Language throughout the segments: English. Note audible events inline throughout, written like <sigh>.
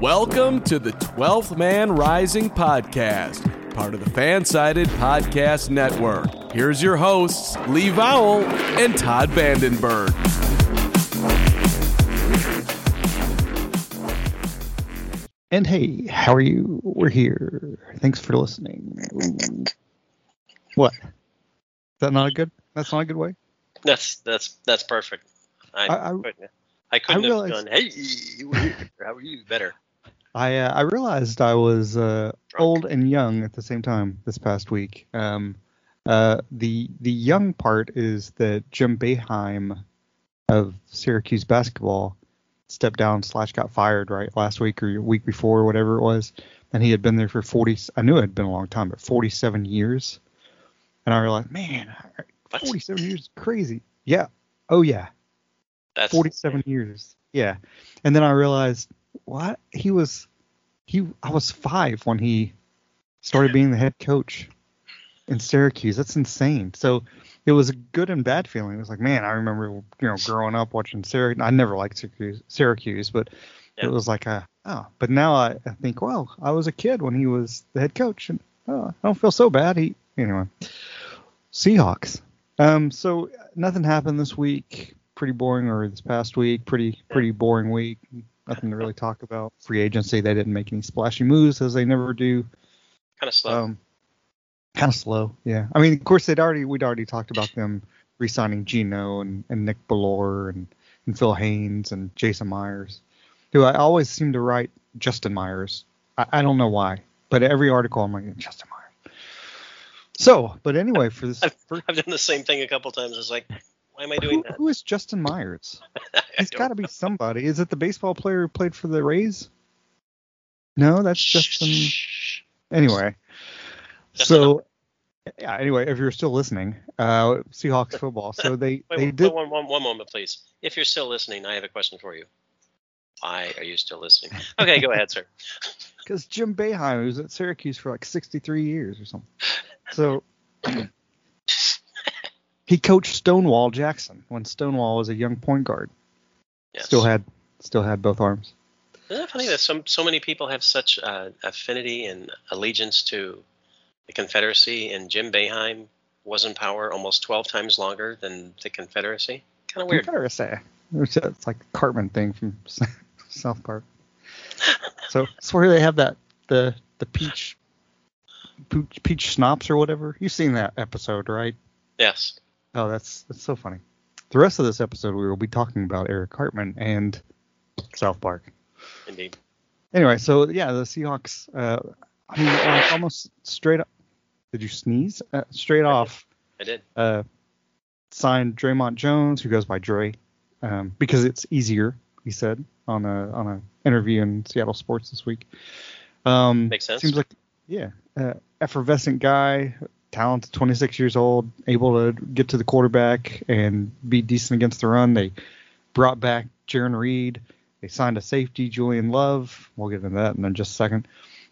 Welcome to the 12th Man Rising podcast, part of the Fansided Podcast Network. Here's your hosts, Lee Vowell and Todd Vandenberg. And hey, how are you? We're here. Thanks for listening. Ooh. What? Is that not a good? That's not a good way. That's that's that's perfect. I I- I- couldn't, I couldn't I have realized- gone. Hey, how are you? Better. I uh, I realized I was uh, old and young at the same time this past week. Um, uh, the the young part is that Jim Boeheim of Syracuse basketball stepped down slash got fired right last week or week before whatever it was, and he had been there for forty. I knew it had been a long time, but forty seven years. And I realized, man, forty seven years is crazy. Yeah. Oh yeah. That's 47 years. Yeah. And then I realized what he was he I was 5 when he started being the head coach in Syracuse. That's insane. So it was a good and bad feeling. It was like, man, I remember you know growing up watching Syracuse. I never liked Syracuse, Syracuse but Yeah. it was like a oh, but now I, I think, well, I was a kid when he was the head coach and oh, I don't feel so bad. He anyway. Seahawks. Um, so nothing happened this week. Pretty boring, or this past week. Pretty pretty boring week. Nothing to really talk about. Free agency. They didn't make any splashy moves as they never do. kind of slow. Um, kind of slow. Yeah. I mean, of course, they'd already we'd already talked about them re-signing Gino and, and Nick Bellore and, and Phil Haynes and Jason Myers, who I always seem to write Justin Myers. I, I don't know why, but every article I'm like Justin Myers. So, but anyway, for this, <laughs> for, I've done the same thing a couple times. It's like, why am I doing who, that? who is Justin Myers? <laughs> He's got to be somebody. Is it the baseball player who played for the Rays? No, that's Justin. Shh. Anyway, so yeah. Anyway, if you're still listening, uh, Seahawks football. So they <laughs> Wait, they wait, did. one, one, one moment, please. If you're still listening, I have a question for you. Why are you still listening? Okay, go ahead, sir. <laughs> because Jim Boeheim was at Syracuse for like 63 years or something. So <clears throat> he coached Stonewall Jackson when Stonewall was a young point guard. Yes. Still had still had both arms. Isn't it funny that some so many people have such uh, affinity and allegiance to the Confederacy, and Jim Boeheim was in power almost 12 times longer than the Confederacy? Kind of weird. Confederacy. It's like the Cartman thing from <laughs> South Park. So it's where they have that the the peach peach, peach schnapps or whatever. You've seen that episode, right? Yes. Oh, that's that's so funny. The rest of this episode, we will be talking about Eric Cartman and South Park. Indeed. Anyway, so yeah, the Seahawks. Uh, I mean, like almost straight up. Did you sneeze? Uh, straight off, I did. uh, signed Dre'Mont Jones, who goes by Dre, um, because it's easier. He said on a on a interview in Seattle Sports this week. Um, Makes sense. Seems like yeah, uh, effervescent guy, talented, 26 years old, able to get to the quarterback and be decent against the run. They brought back Jarran Reed. They signed a safety, Julian Love. We'll get into that in just a second.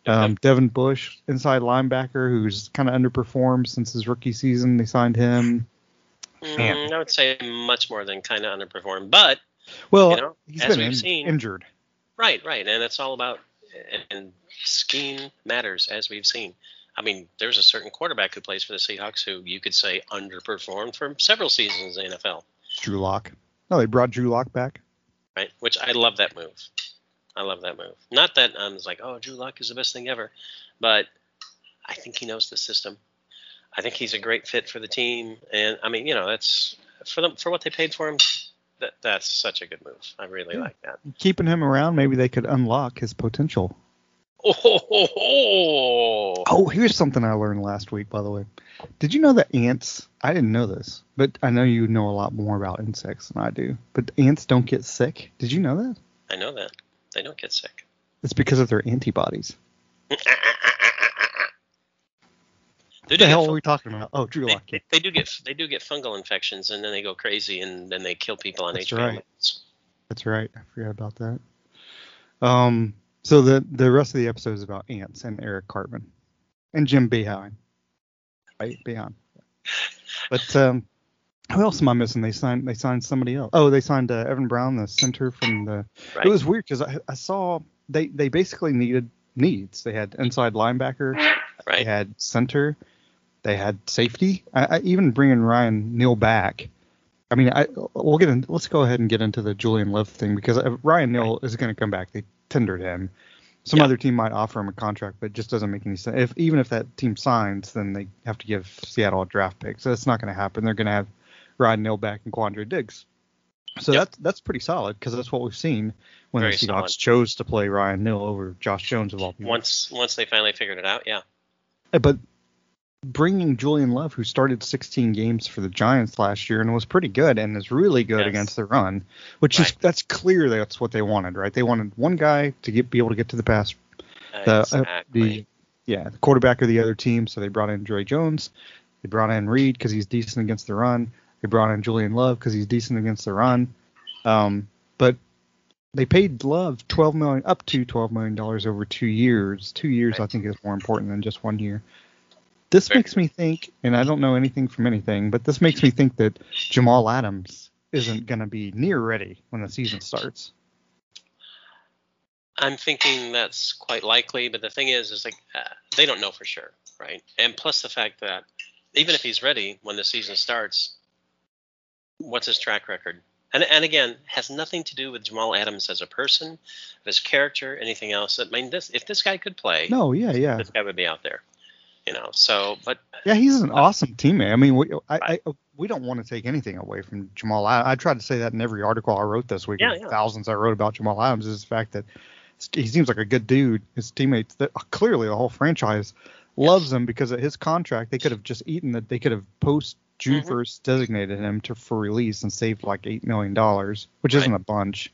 Um, Devin Bush, inside linebacker, who's kind of underperformed since his rookie season. They signed him. Mm, I would say much more than kind of underperformed, but Well, You know, he's as been we've in- seen- injured. right, right, and it's all about and scheme matters as we've seen. I mean, there's a certain quarterback who plays for the Seahawks who you could say underperformed for several seasons in the NFL, Drew Lock. No, they brought Drew Lock back. right? Which I love that move. I love that move. Not that I'm like, oh, Drew Lock is the best thing ever, but I think he knows the system. I think he's a great fit for the team, and I mean, you know, that's for them for what they paid for him. That that's such a good move. I really Yeah. like that. Keeping him around, maybe they could unlock his potential. Oh, ho, ho, ho. Oh, here's something I learned last week, by the way. Did you know that ants? I didn't know this, but I know you know a lot more about insects than I do. But ants don't get sick. Did you know that? I know that they don't get sick. It's because of their antibodies. What the hell fun- are we talking about? Oh, Drew Lock. they, they do get they do get fungal infections and then they go crazy and then they kill people on That's HBO. right. That's right. I forgot about that. Um, so the the rest of the episode is about ants and Eric Cartman and Jim Boeheim. Right, Boeheim. But um, Who else am I missing? They signed they signed somebody else. Oh, they signed uh, Evan Brown, the center from the. Right. It was weird because I, I saw they they basically needed needs. They had inside linebacker, Right. they had center, they had safety. I, I even bringing Ryan Neal back. I mean, I we'll get in. Let's go ahead and get into the Julian Love thing because uh, Ryan Neal is going to come back. They tendered him. Some Yeah. other team might offer him a contract, but it just doesn't make any sense. If even if that team signs, then they have to give Seattle a draft pick. So that's not going to happen. They're going to have Ryan Neal back and Quandre Diggs. So Yep. that's that's pretty solid because that's what we've seen when Very the Seahawks solid. chose to play Ryan Neal over Josh Jones of all people. Once once they finally figured it out, yeah. Uh, But bringing Julian Love, who started 16 games for the Giants last year and was pretty good and is really good Yes. against the run, which is that's clear that's what they wanted, right? They wanted one guy to get be able to get to the pass, the uh, the yeah the quarterback of the other team. So they brought in Dre Jones, they brought in Reed because he's decent against the run. They brought in Julian Love because he's decent against the run. Um, but they paid Love 12 million up to 12 million dollars over two years. Two years I think is more important than just one year. This Very makes me think, and I don't know anything from anything, but this makes me think that Jamal Adams isn't going to be near ready when the season starts. I'm thinking that's quite likely, but the thing is, is like uh, they don't know for sure, right? And plus the fact that even if he's ready when the season starts, what's his track record? And and again, has nothing to do with Jamal Adams as a person, his character, anything else. I mean, this if this guy could play, No, yeah, yeah, this guy would be out there, you know. So, but yeah. He's an awesome teammate. I mean, we, I, I, we don't want to take anything away from Jamal. Adams. I tried to say that in every article I wrote this week. Yeah, yeah. Thousands I wrote about Jamal Adams is the fact that he seems like a good dude. His teammates, that clearly the whole franchise loves him because of his contract. They could have just eaten that. They could have post June Mhm. 1st designated him to for release and saved like eight million dollars, which Right. isn't a bunch.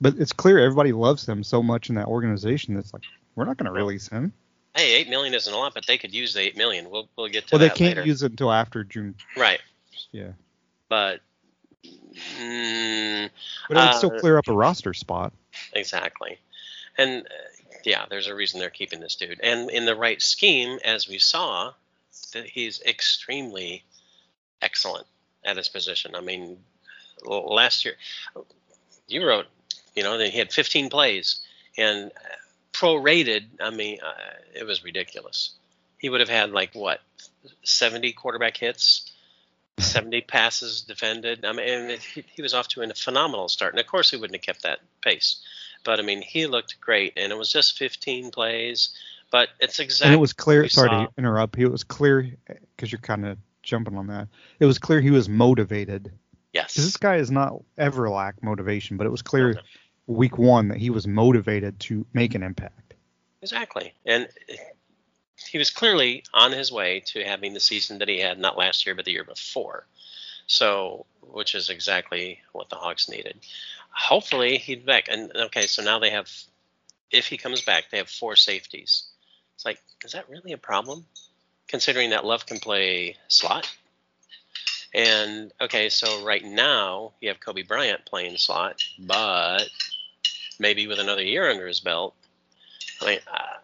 But it's clear everybody loves him so much in that organization. That's like we're not going to release him. Hey, eight million isn't a lot, but they could use the eight million. We'll we'll get to Well, they can't later. use it until after June. right, Yeah, but. Mm, but it would still Uh, clear up a roster spot. Exactly. And uh, yeah, there's a reason they're keeping this dude. And in the right scheme, as we saw, that he's extremely excellent at his position. I mean, last year, you wrote, you know, that he had 15 plays and uh, prorated. I mean, uh, it was ridiculous. He would have had like what, 70 quarterback hits, 70 passes defended. I mean, it, he, he was off to a phenomenal start. And of course, he wouldn't have kept that pace. But I mean, he looked great, and it was just 15 plays. But it's exactly. and it was clear. Sorry saw. to interrupt. It was clear because you're kind of jumping on that. It was clear he was motivated. Yes. this guy is not ever lack motivation, but it was clear. Week one that he was motivated to make an impact. Exactly. And he was clearly on his way to having the season that he had, not last year, but the year before. So, which is exactly what the Hawks needed. Hopefully, he's back. And okay, so now they have, if he comes back, they have four safeties. It's like, is that really a problem? Considering that Love can play slot. And okay, so right now you have Coby Bryant playing slot, but maybe with another year under his belt, I mean, uh,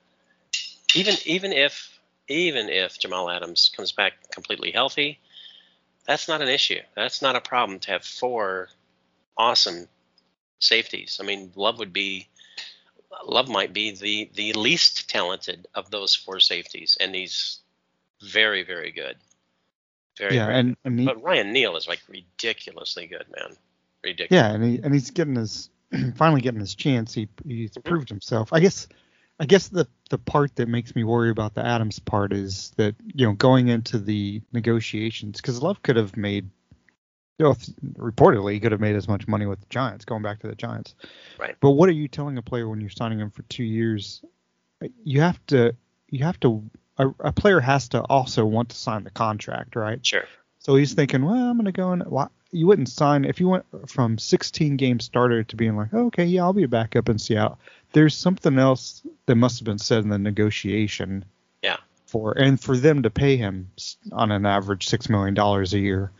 even even if even if Jamal Adams comes back completely healthy, that's not an issue. That's not a problem to have four awesome safeties. I mean, Love would be Love might be the the least talented of those four safeties, and he's very very good. Very, yeah, very and and he, but Ryan Neal is like ridiculously good, man. Ridiculous. yeah, and he and he's getting his <clears throat> finally getting his chance. He he's proved himself. I guess I guess the the part that makes me worry about the Adams part is that you know going into the negotiations because Love could have made. You know, reportedly, he could have made as much money with the Giants, going back to the Giants. Right. But what are you telling a player when you're signing him for two years? You have to, you have to, a, a player has to also want to sign the contract, right? Sure. So he's thinking, well, I'm going to go in. Why, you wouldn't sign if you went from 16 game starter to being like, oh, okay, yeah, I'll be a backup in Seattle. There's something else that must have been said in the negotiation. Yeah. For and for them to pay him on an average six million dollars a year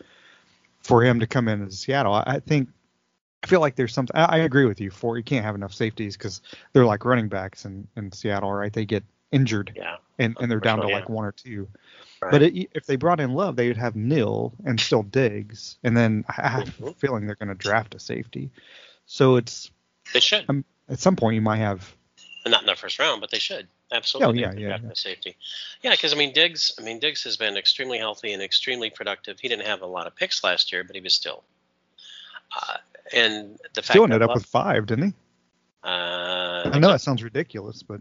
for him to come into Seattle, I, I think. I feel like there's something. I, I agree with you. For you can't have enough safeties because they're like running backs in, in Seattle, right? They get injured Yeah. and, and they're down to Unfortunately, like one or two. Right. But it, if they brought in Love, they would have Neal and still Diggs, and then I have a Mhm. feeling they're going to draft a safety. So it's they should. um, at some point you might have not in the first round, but they should absolutely. Oh, yeah, yeah, draft yeah. a safety. Yeah, because I mean Diggs. I mean Diggs has been extremely healthy and extremely productive. He didn't have a lot of picks last year, but he was still. Uh, and the fact still ended up Love, with five, didn't he? uh, I know that sounds ridiculous, but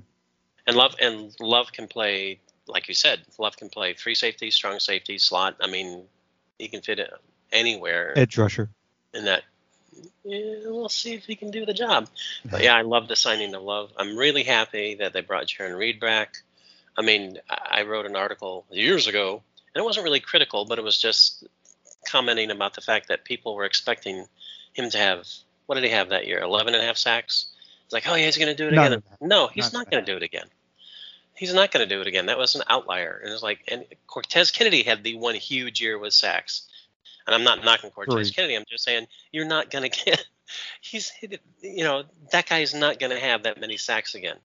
and love and love can play like you said. Love can play free safety, strong safety, slot. I mean, he can fit it anywhere edge rusher. in that. Yeah, we'll see if he can do the job. But yeah, I love the signing of Love. I'm really happy that they brought Jarran Reed back. I mean, I wrote an article years ago, and it wasn't really critical, but it was just commenting about the fact that people were expecting him to have what did he have that year? 11 and a half sacks. It's like, oh yeah, he's going to do it None again. No, he's Not not going to do it again. He's not going to do it again. That was an outlier. And it's like, and Cortez Kennedy had the one huge year with sacks. And I'm not knocking Cortez. Kennedy. I'm just saying you're not going to get. <laughs> He's, you know, that guy is not going to have that many sacks again.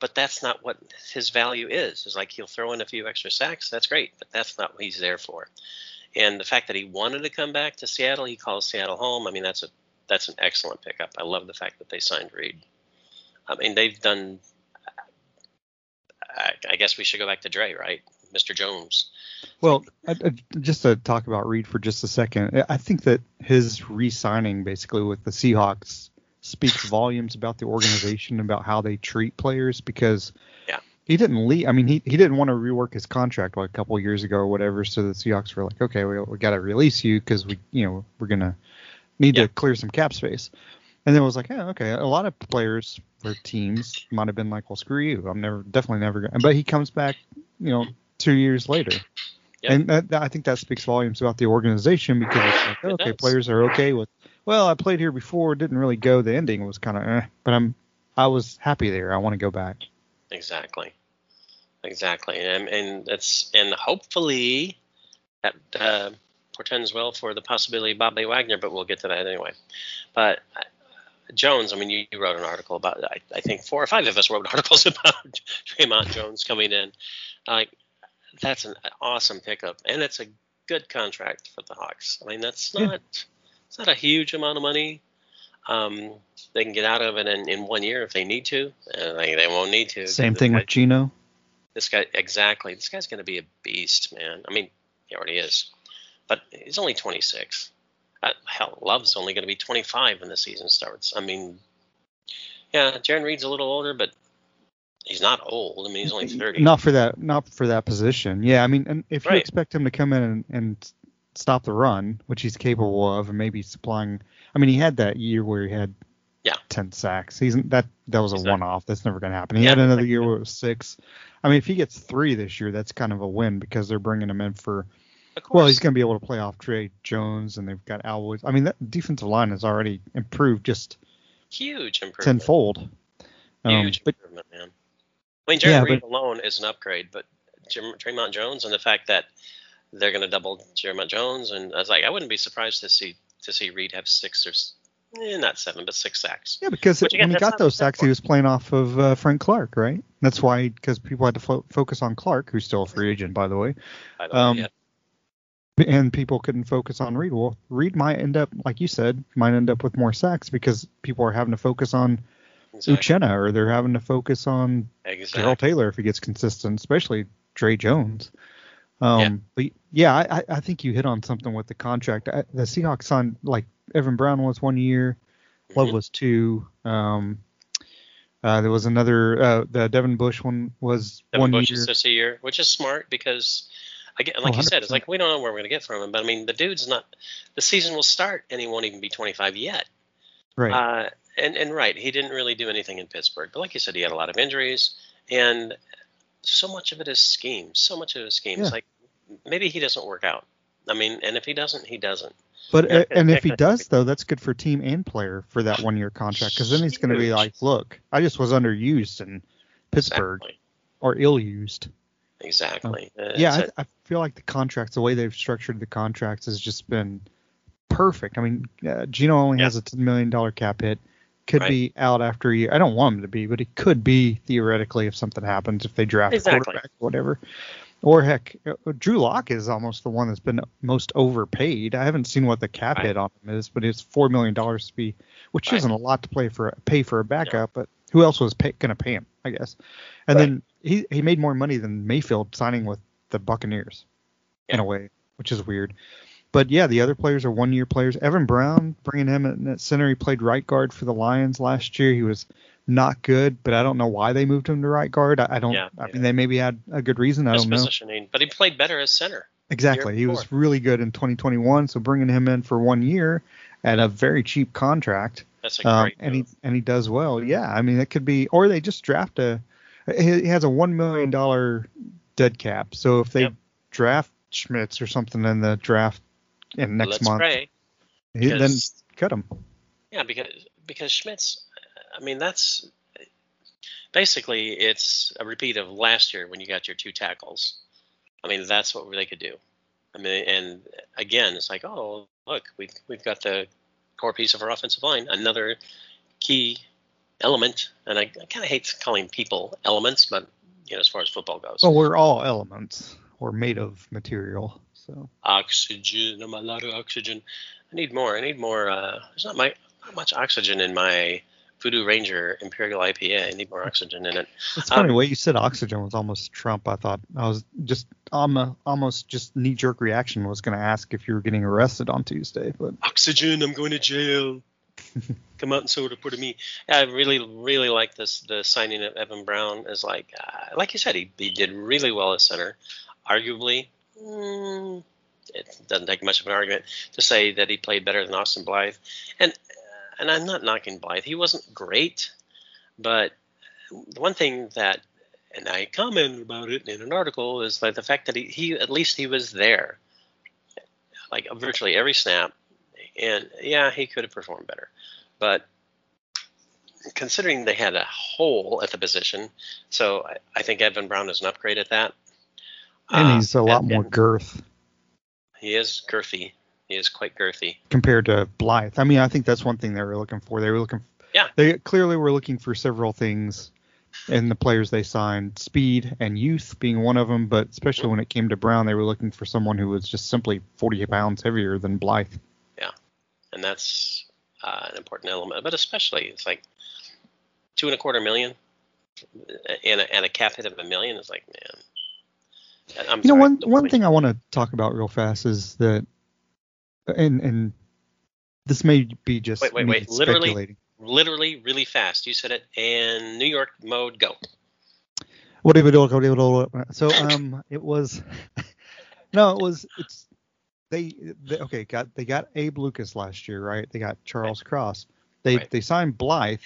But that's not what his value is. It's like he'll throw in a few extra sacks. That's great, but that's not what he's there for. And the fact that he wanted to come back to Seattle, he calls Seattle home. I mean, that's a that's an excellent pickup. I love the fact that they signed Reed. I mean, they've done. I, I guess we should go back to Dre, right, Mr. Jones. Well, I, I, just to talk about Reed for just a second, I think that his re-signing basically with the Seahawks speaks volumes about the organization, about how they treat players, because Yeah. he didn't leave. I mean, he, he didn't want to rework his contract like a couple of years ago or whatever. So the Seahawks were like, okay, we, we got to release you because we, you know, we're gonna need Yeah. to clear some cap space. And then it was like, yeah, okay. A lot of players or teams might have been like, well, screw you. I'm never, definitely never going. to But he comes back, you know, two years later. Yeah. And that, that- I think that speaks volumes about the organization because it's like, okay, does. players are okay with. Well, I played here before, didn't really go. The ending was kind of, eh, but I'm, I was happy there. I want to go back. Exactly, exactly, and and that's and hopefully that uh, portends well for the possibility of Bobby Wagner, but we'll get to that anyway. But Jones, I mean, you, you wrote an article about. I, I think four or five of us wrote <laughs> articles about Dre'Mont Jones coming in. Like that's an awesome pickup, and it's a good contract for the Hawks. I mean, that's Yeah. not it's not a huge amount of money. Um, they can get out of it in, in one year if they need to. Uh, they, they won't need to. Same thing guy- with Gino. this guy exactly. This guy's going to be a beast, man. I mean, he already is, but he's only 26. Uh, hell, Love's only going to be 25 when the season starts. I mean, yeah, Jarran Reed's a little older, but he's not old. I mean, he's only 30. Not for that, not for that position. Yeah, I mean, and if you expect him to come in and, and stop the run, which he's capable of, and maybe supplying. I mean, he had that year where he had Yeah. ten sacks. He's that that was a Exactly. one-off. That's never going to happen. He Yeah, had another year where it was six. I mean, if he gets three this year, that's kind of a win because they're bringing him in for. Well, he's going to be able to play off Dre Jones, and they've got Al Woods. I mean, that defensive line has already improved just huge improvement. tenfold. Um, Huge but improvement, man. I mean, Jarran Yeah, Reed but- alone is an upgrade, but Jim, Dre'Mont Jones and the fact that they're going to double Dre'Mont Jones, and I was like, I wouldn't be surprised to see to see Reed have six or eh, not seven, but six sacks. Yeah, because Which, again, when he got those sacks, he was playing off of uh, Frank Clark, right? That's why, because people had to fo- focus on Clark, who's still a free agent, by the way, By the way, Um, yeah. And people couldn't focus on Reed. Well, Reed might end up, like you said, might end up with more sacks because people are having to focus on exactly. Uchenna or they're having to focus on exactly. Darrell Taylor if he gets consistent, especially Dre Jones. Um, Yeah. But yeah, I, I- think you hit on something with the contract. I, the Seahawks signed like Evan Brown was one year, Love Mhm. was two. Um, uh, there was another. Uh, the Devin Bush one was Devin one Bush year. is just a year, which is smart because, again, like Oh, you said, it's like we don't know where we're going to get from him. But I mean, the dude's not. The season will start, and he won't even be 25 yet. right. Uh, and and right, he didn't really do anything in Pittsburgh. But like you said, he had a lot of injuries, and so much of it is scheme. So much of it is scheme. Yeah. It's like maybe he doesn't work out. I mean, and if he doesn't, he doesn't. But uh, and if he does though, that's good for team and player for that one year contract because then he's going to be like, look, I just was underused in Pittsburgh Exactly. or ill used. Exactly. Uh, yeah, I, I feel like the contracts, the way they've structured the contracts, has just been perfect. I mean, uh, Gino only Yeah. has a ten million dollar cap hit. Could Right. be out after a year. I don't want him to be, but he could be theoretically if something happens if they draft Exactly. a quarterback or whatever. Or heck, uh, Drew Lock is almost the one that's been most overpaid. I haven't seen what the cap Right. hit on him is, but it's four million dollars to be, which Right. isn't a lot to play for pay for a backup. But who else was going to pay him? I guess. And Right. then he he made more money than Mayfield signing with the Buccaneers, in a way, which is weird. But yeah, the other players are one year players. Evan Brown, bringing him in at center, he played right guard for the Lions last year. He was not good, but I don't know why they moved him to right guard. I, I don't. Yeah, I yeah. mean, they maybe had a good reason. I don't know. but he played better as center. Exactly. He was really good in 2021. So bringing him in for one year at a very cheap contract, That's a um, great and he and he does well. Yeah, I mean it could be, or they just draft a. He he has a one million dollar dead cap. So if they Yep. draft Schmitz or something in the draft in next Let's month, pray. he, then cut him. Yeah, because because Schmitz, I mean that's basically it's a repeat of last year when you got your two tackles. I mean that's what they could do. I mean, and again, it's like, oh look, we've we've got the core piece of our offensive line, another key element, and I, I kind of hate calling people elements, but you know, as far as football goes, Well, we're all elements. We're made of material. So oxygen. I'm a lot of oxygen. I need more. I need more. Uh, there's not my not much oxygen in my Voodoo Ranger Imperial IPA. I need more oxygen in it. it's funny Um, the way you said oxygen was almost Trump. I thought I was just um, almost just knee jerk reaction was going to ask if you were getting arrested on Tuesday, but Oxygen. I'm going to jail. <laughs> Come out and soda for me. I really, really like this. The signing of Evan Brown is like, uh, like you said, he, he did really well at center. Arguably, mm, it doesn't take much of an argument to say that he played better than Austin Blythe. And and I'm not knocking Blythe. He wasn't great, but the one thing that and I commented about it in an article is like the fact that he, he at least he was there, like virtually every snap, and yeah, he could have performed better, but considering they had a hole at the position, so I, I think Evan Brown is an upgrade at that. and Uh, he's a lot and- more girth He is girthy. Is quite girthy. compared to Blythe. I mean, I think that's one thing they were looking for. They were looking. Yeah. They clearly were looking for several things in the players they signed, speed and youth being one of them. But especially when it came to Brown, they were looking for someone who was just simply 40 pounds heavier than Blythe. Yeah, and that's uh, an important element. But especially, it's like two and a quarter million, and a, and a cap hit of a million is like, man. I'm You know, one one thing I want to talk about real fast is that, and and this may be just Wait, wait, wait. Literally? speculating. literally, really fast. You said it, and New York mode go. What if it all- what if it all- So um, it was <laughs> no, it was it's they, they okay got they got Abe Lucas last year, right? They got Charles Cross. They Right. they signed Blythe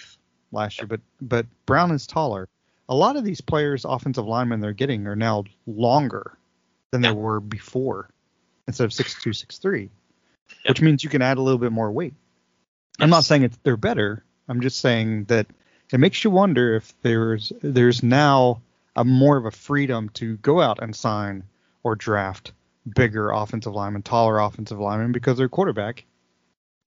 last year, but but Brown is taller. A lot of these players, offensive linemen they're getting are now longer than Yeah. they were before, instead of six two six three, Yeah. which means you can add a little bit more weight. I'm not saying it's they're better. I'm just saying that it makes you wonder if there's there's now a more of a freedom to go out and sign or draft bigger offensive linemen, taller offensive linemen because their quarterback.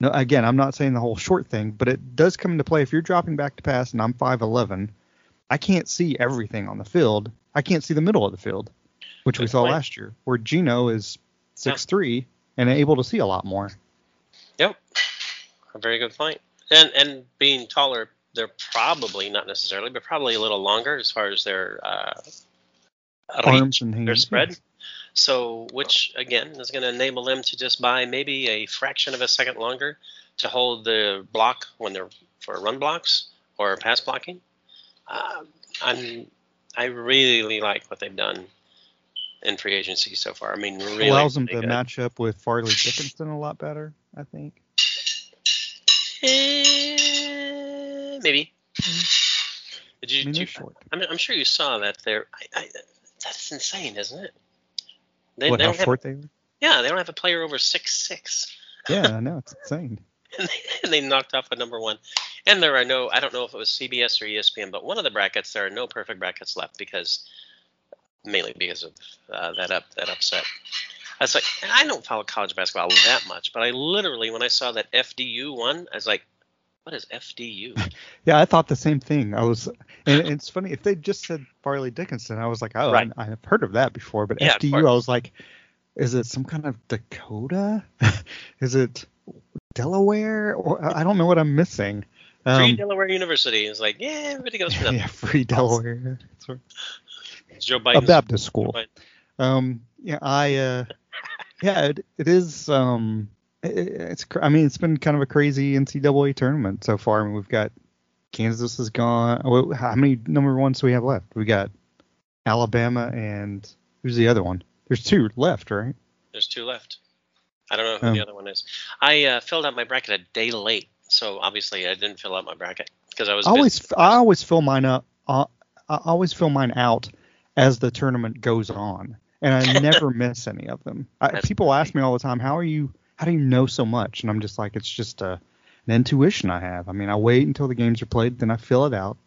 No, again, I'm not saying the whole short thing, but it does come into play if you're dropping back to pass and I'm 5'11, I can't see everything on the field. I can't see the middle of the field, which we saw point. last year, where Gino is 6'3 and able to see a lot more. Yep, a very good point. And and being taller, they're probably not necessarily, but probably a little longer as far as their uh, reach, Arms and hands. their spread. So, which again is going to enable them to just buy maybe a fraction of a second longer to hold the block when they're for run blocks or pass blocking. Um, I'm I really like what they've done in free agency so far. I mean, really allows them to good. match up with Fairleigh Dickinson a lot better, I think. Eh, maybe. Did you? I mean, you I'm, I'm sure you saw that. They're. I, I, that's insane, isn't it? They, what, they how have, short they were? yeah, they don't have a player over six six, Yeah, I know it's insane. <laughs> and they, and they knocked off a number one. And there are no. I don't know if it was CBS or ESPN, but one of the brackets there are no perfect brackets left because mainly because of uh, that up that upset. I was like, I don't follow college basketball that much, but I literally when I saw that FDU won, I was like, What is FDU? <laughs> Yeah, I thought the same thing. I was, and it's funny if they just said Fairleigh Dickinson, I was like, oh, Right. I, I've heard of that before. But Yeah, FDU. I was like, is it some kind of Dakota? <laughs> is it Delaware? Or I don't know what I'm missing. Free Um, Delaware University is like, yeah, everybody goes for them. <laughs> yeah, free Delaware. That's right. It's Joe A Baptist school. Biden- Um, yeah, I, uh, yeah, it, it is. Um, it, it's. I mean, it's been kind of a crazy NCAA tournament so far. I mean, we've got Kansas is gone. Well, How many number ones do we have left? We got Alabama and who's the other one? There's two left, right? There's two left. I don't know who Um, the other one is. I uh, filled out my bracket a day late, so obviously I didn't fill out my bracket because I was I always, busy. I always fill mine up. Uh, I always fill mine out as the tournament goes on, and I never <laughs> miss any of them. I, people ask me all the time, "How are you? How do you know so much?" And I'm just like, it's just a, an intuition I have. I mean, I wait until the games are played, then I fill it out.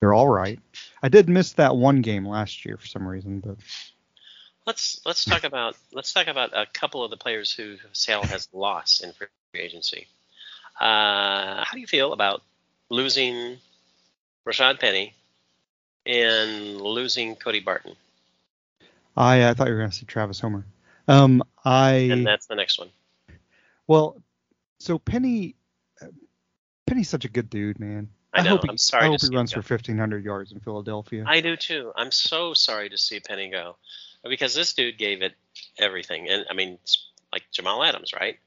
They're all right. I did miss that one game last year for some reason, but Let's let's talk about let's talk about a couple of the players who Seattle has lost in free agency. Uh, how do you feel about losing Rashad Penny and losing Cody Barton? I, I thought you were going to say Travis Homer. Um, I And that's the next one. Well, so Penny, uh, Penny's such a good dude, man. I know. hope he, I'm sorry I hope he runs for 1,500 yards in Philadelphia. I do too. I'm so sorry to see Penny go because this dude gave it everything. And I mean, it's like Jamal Adams, right?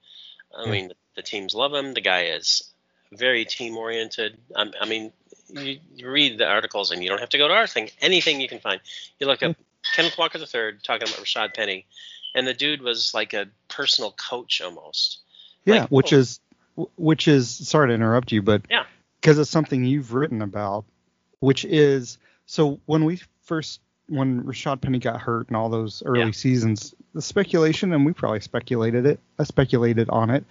I Yeah. mean, the, the teams love him. The guy is very team oriented. I, I mean, you, you read the articles and you don't have to go to our thing. Anything you can find. You look up Kenneth Walker III talking about Rashad Penny, and the dude was like a personal coach almost. yeah, like, which oh. is which is sorry to interrupt you, but Yeah. because it's something you've written about, which is so when we first when Rashad Penny got hurt and all those early Yeah. seasons, the speculation and we probably speculated it, I speculated on it,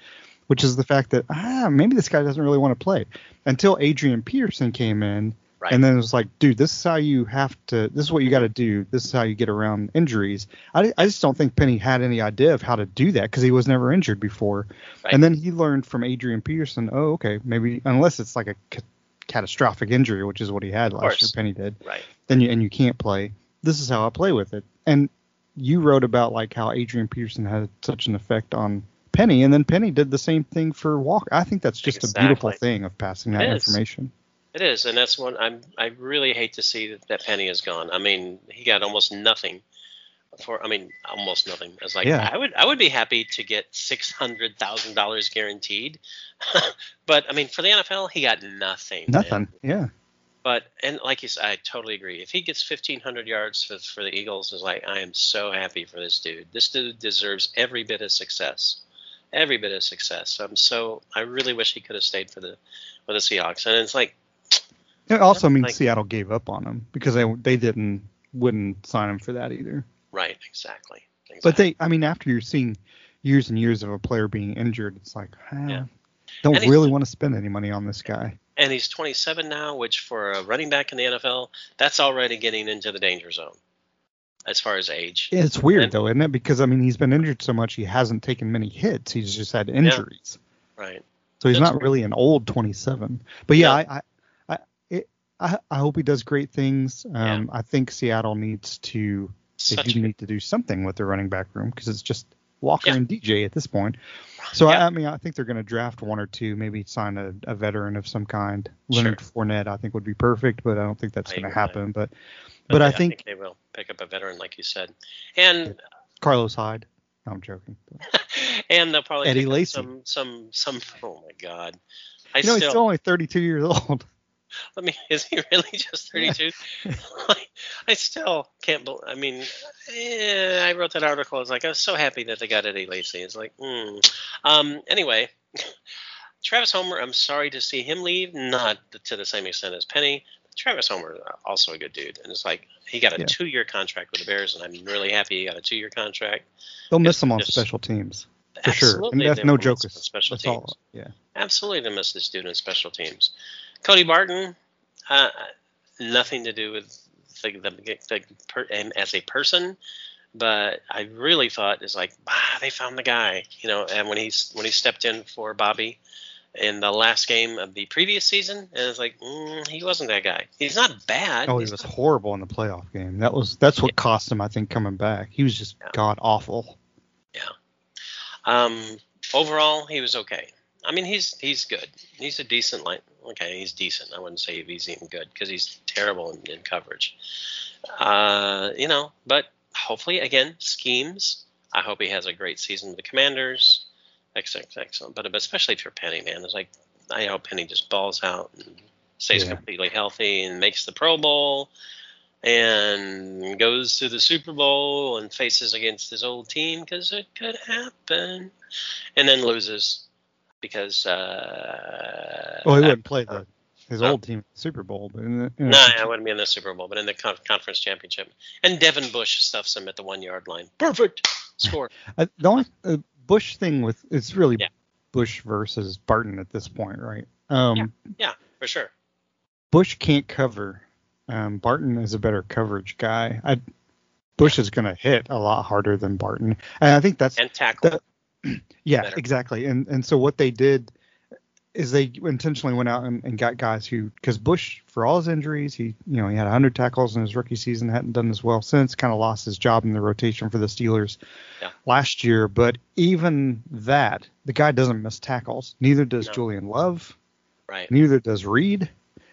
which is the fact that ah maybe this guy doesn't really want to play until Adrian Peterson came in Right. And then it was like, dude, this is how you have to. This is what you got to do. This is how you get around injuries. I, I just don't think Penny had any idea of how to do that because he was never injured before. Right. And then he learned from Adrian Peterson. Oh, okay, maybe unless it's like a ca- catastrophic injury, which is what he had last year. Penny did. right. Then you and you can't play. This is how I play with it. And you wrote about like how Adrian Peterson had such an effect on Penny, and then Penny did the same thing for Walker. I think that's just a beautiful thing of passing that information. It is, and that's one I'm. I really hate to see that, that Penny is gone. I mean, he got almost nothing for. I mean, almost nothing. I was like, Yeah. I would. I would be happy to get six hundred thousand dollars guaranteed, <laughs> but I mean, for the NFL, he got nothing. man. Nothing. Yeah. But and like you said, I totally agree. If he gets fifteen hundred yards for, for the Eagles, is like I am so happy for this dude. This dude deserves every bit of success, every bit of success. I'm so. I really wish he could have stayed for the for the Seahawks. And it's like. It also means like- Seattle gave up on him because they they didn't wouldn't sign him for that either. Right, exactly. exactly. But they, I mean, after you're seeing years and years of a player being injured, it's like, ah, Yeah. don't And really want to spend any money on this guy. and he's 27 now, which for a running back in the NFL, that's already getting into the danger zone as far as age. It's weird And- though, isn't it? Because I mean, he's been injured so much, he hasn't taken many hits. He's just had injuries, Right. so he's That's not really an old 27. But yeah, No. I, I, I, it, I, I hope he does great things. Um, Yeah. I think Seattle needs to they Such do need to do something with their running back room because it's just Walker Yeah. and DJ at this point. So Yeah. I, I mean, I think they're going to draft one or two, maybe sign a, a veteran of some kind. Leonard Fournette, I think, would be perfect, but I don't think that's going to happen. But but I think they will pick up a veteran, like you said, and Carlos Hyde. No, I'm joking. <laughs> and they'll probably Eddie pick up Lacy. some some some. Oh my God! I You know, still, he's still only 32 years <laughs> old. Let me. Is he <laughs> really just 32? <laughs> I still can't believe. I mean, eh, I wrote that article. I was like, I was so happy that they got Eddie Lacy. It's like, hmm. Um. Anyway, <laughs> Travis Homer. I'm sorry to see him leave. Not to the same extent as Penny. Travis Homer, is also a good dude, and it's like he got a Yeah. two-year contract with the Bears, and I'm really happy he got a two-year contract. They'll miss him on special teams for sure. And Absolutely, that's no joke. on special That's teams. all. Yeah. Absolutely, they miss this dude in special teams. Cody Barton, uh, nothing to do with the, the, the per, him as a person, but I really thought it's like, ah, they found the guy, you know. And when he's when he stepped in for Bobby, in the last game of the previous season, and it's like mm, he wasn't that guy. He's not bad. Oh, he was horrible in the playoff game. That was that's what cost him, I think, coming back. He was just Yeah. god awful. Yeah. Um, overall, he was okay. I mean, he's he's good. He's a decent line. Okay, he's decent. I wouldn't say he's even good because he's terrible in, in coverage. Uh, you know, but hopefully, again, schemes. I hope he has a great season with the Commanders. Excellent, excellent. But especially if you're Penny, man, it's like I hope Penny just balls out and stays Yeah. completely healthy and makes the Pro Bowl and goes to the Super Bowl and faces against his old team because it could happen, and then loses because. Uh, Well, he wouldn't play the his No. old team Super Bowl, but in the, in No, I wouldn't be in the Super Bowl, but in the con- conference championship. And Devin Bush stuffs him at the one yard line. Perfect score. <laughs> Uh, the only uh, Bush thing with it's really Yeah. Bush versus Barton at this point, right? Um, Yeah. For sure. Bush can't cover. Um, Barton is a better coverage guy. I, Bush is going to hit a lot harder than Barton, and I think that's And tackle. The- <clears throat> yeah, better. exactly. And and so what they did is they intentionally went out and, and got guys who because Bush for all his injuries he you know he had 100 tackles in his rookie season hadn't done as well since kind of lost his job in the rotation for the Steelers Yeah. last year but even that the guy doesn't miss tackles neither does No. Julian Love right. neither does Reed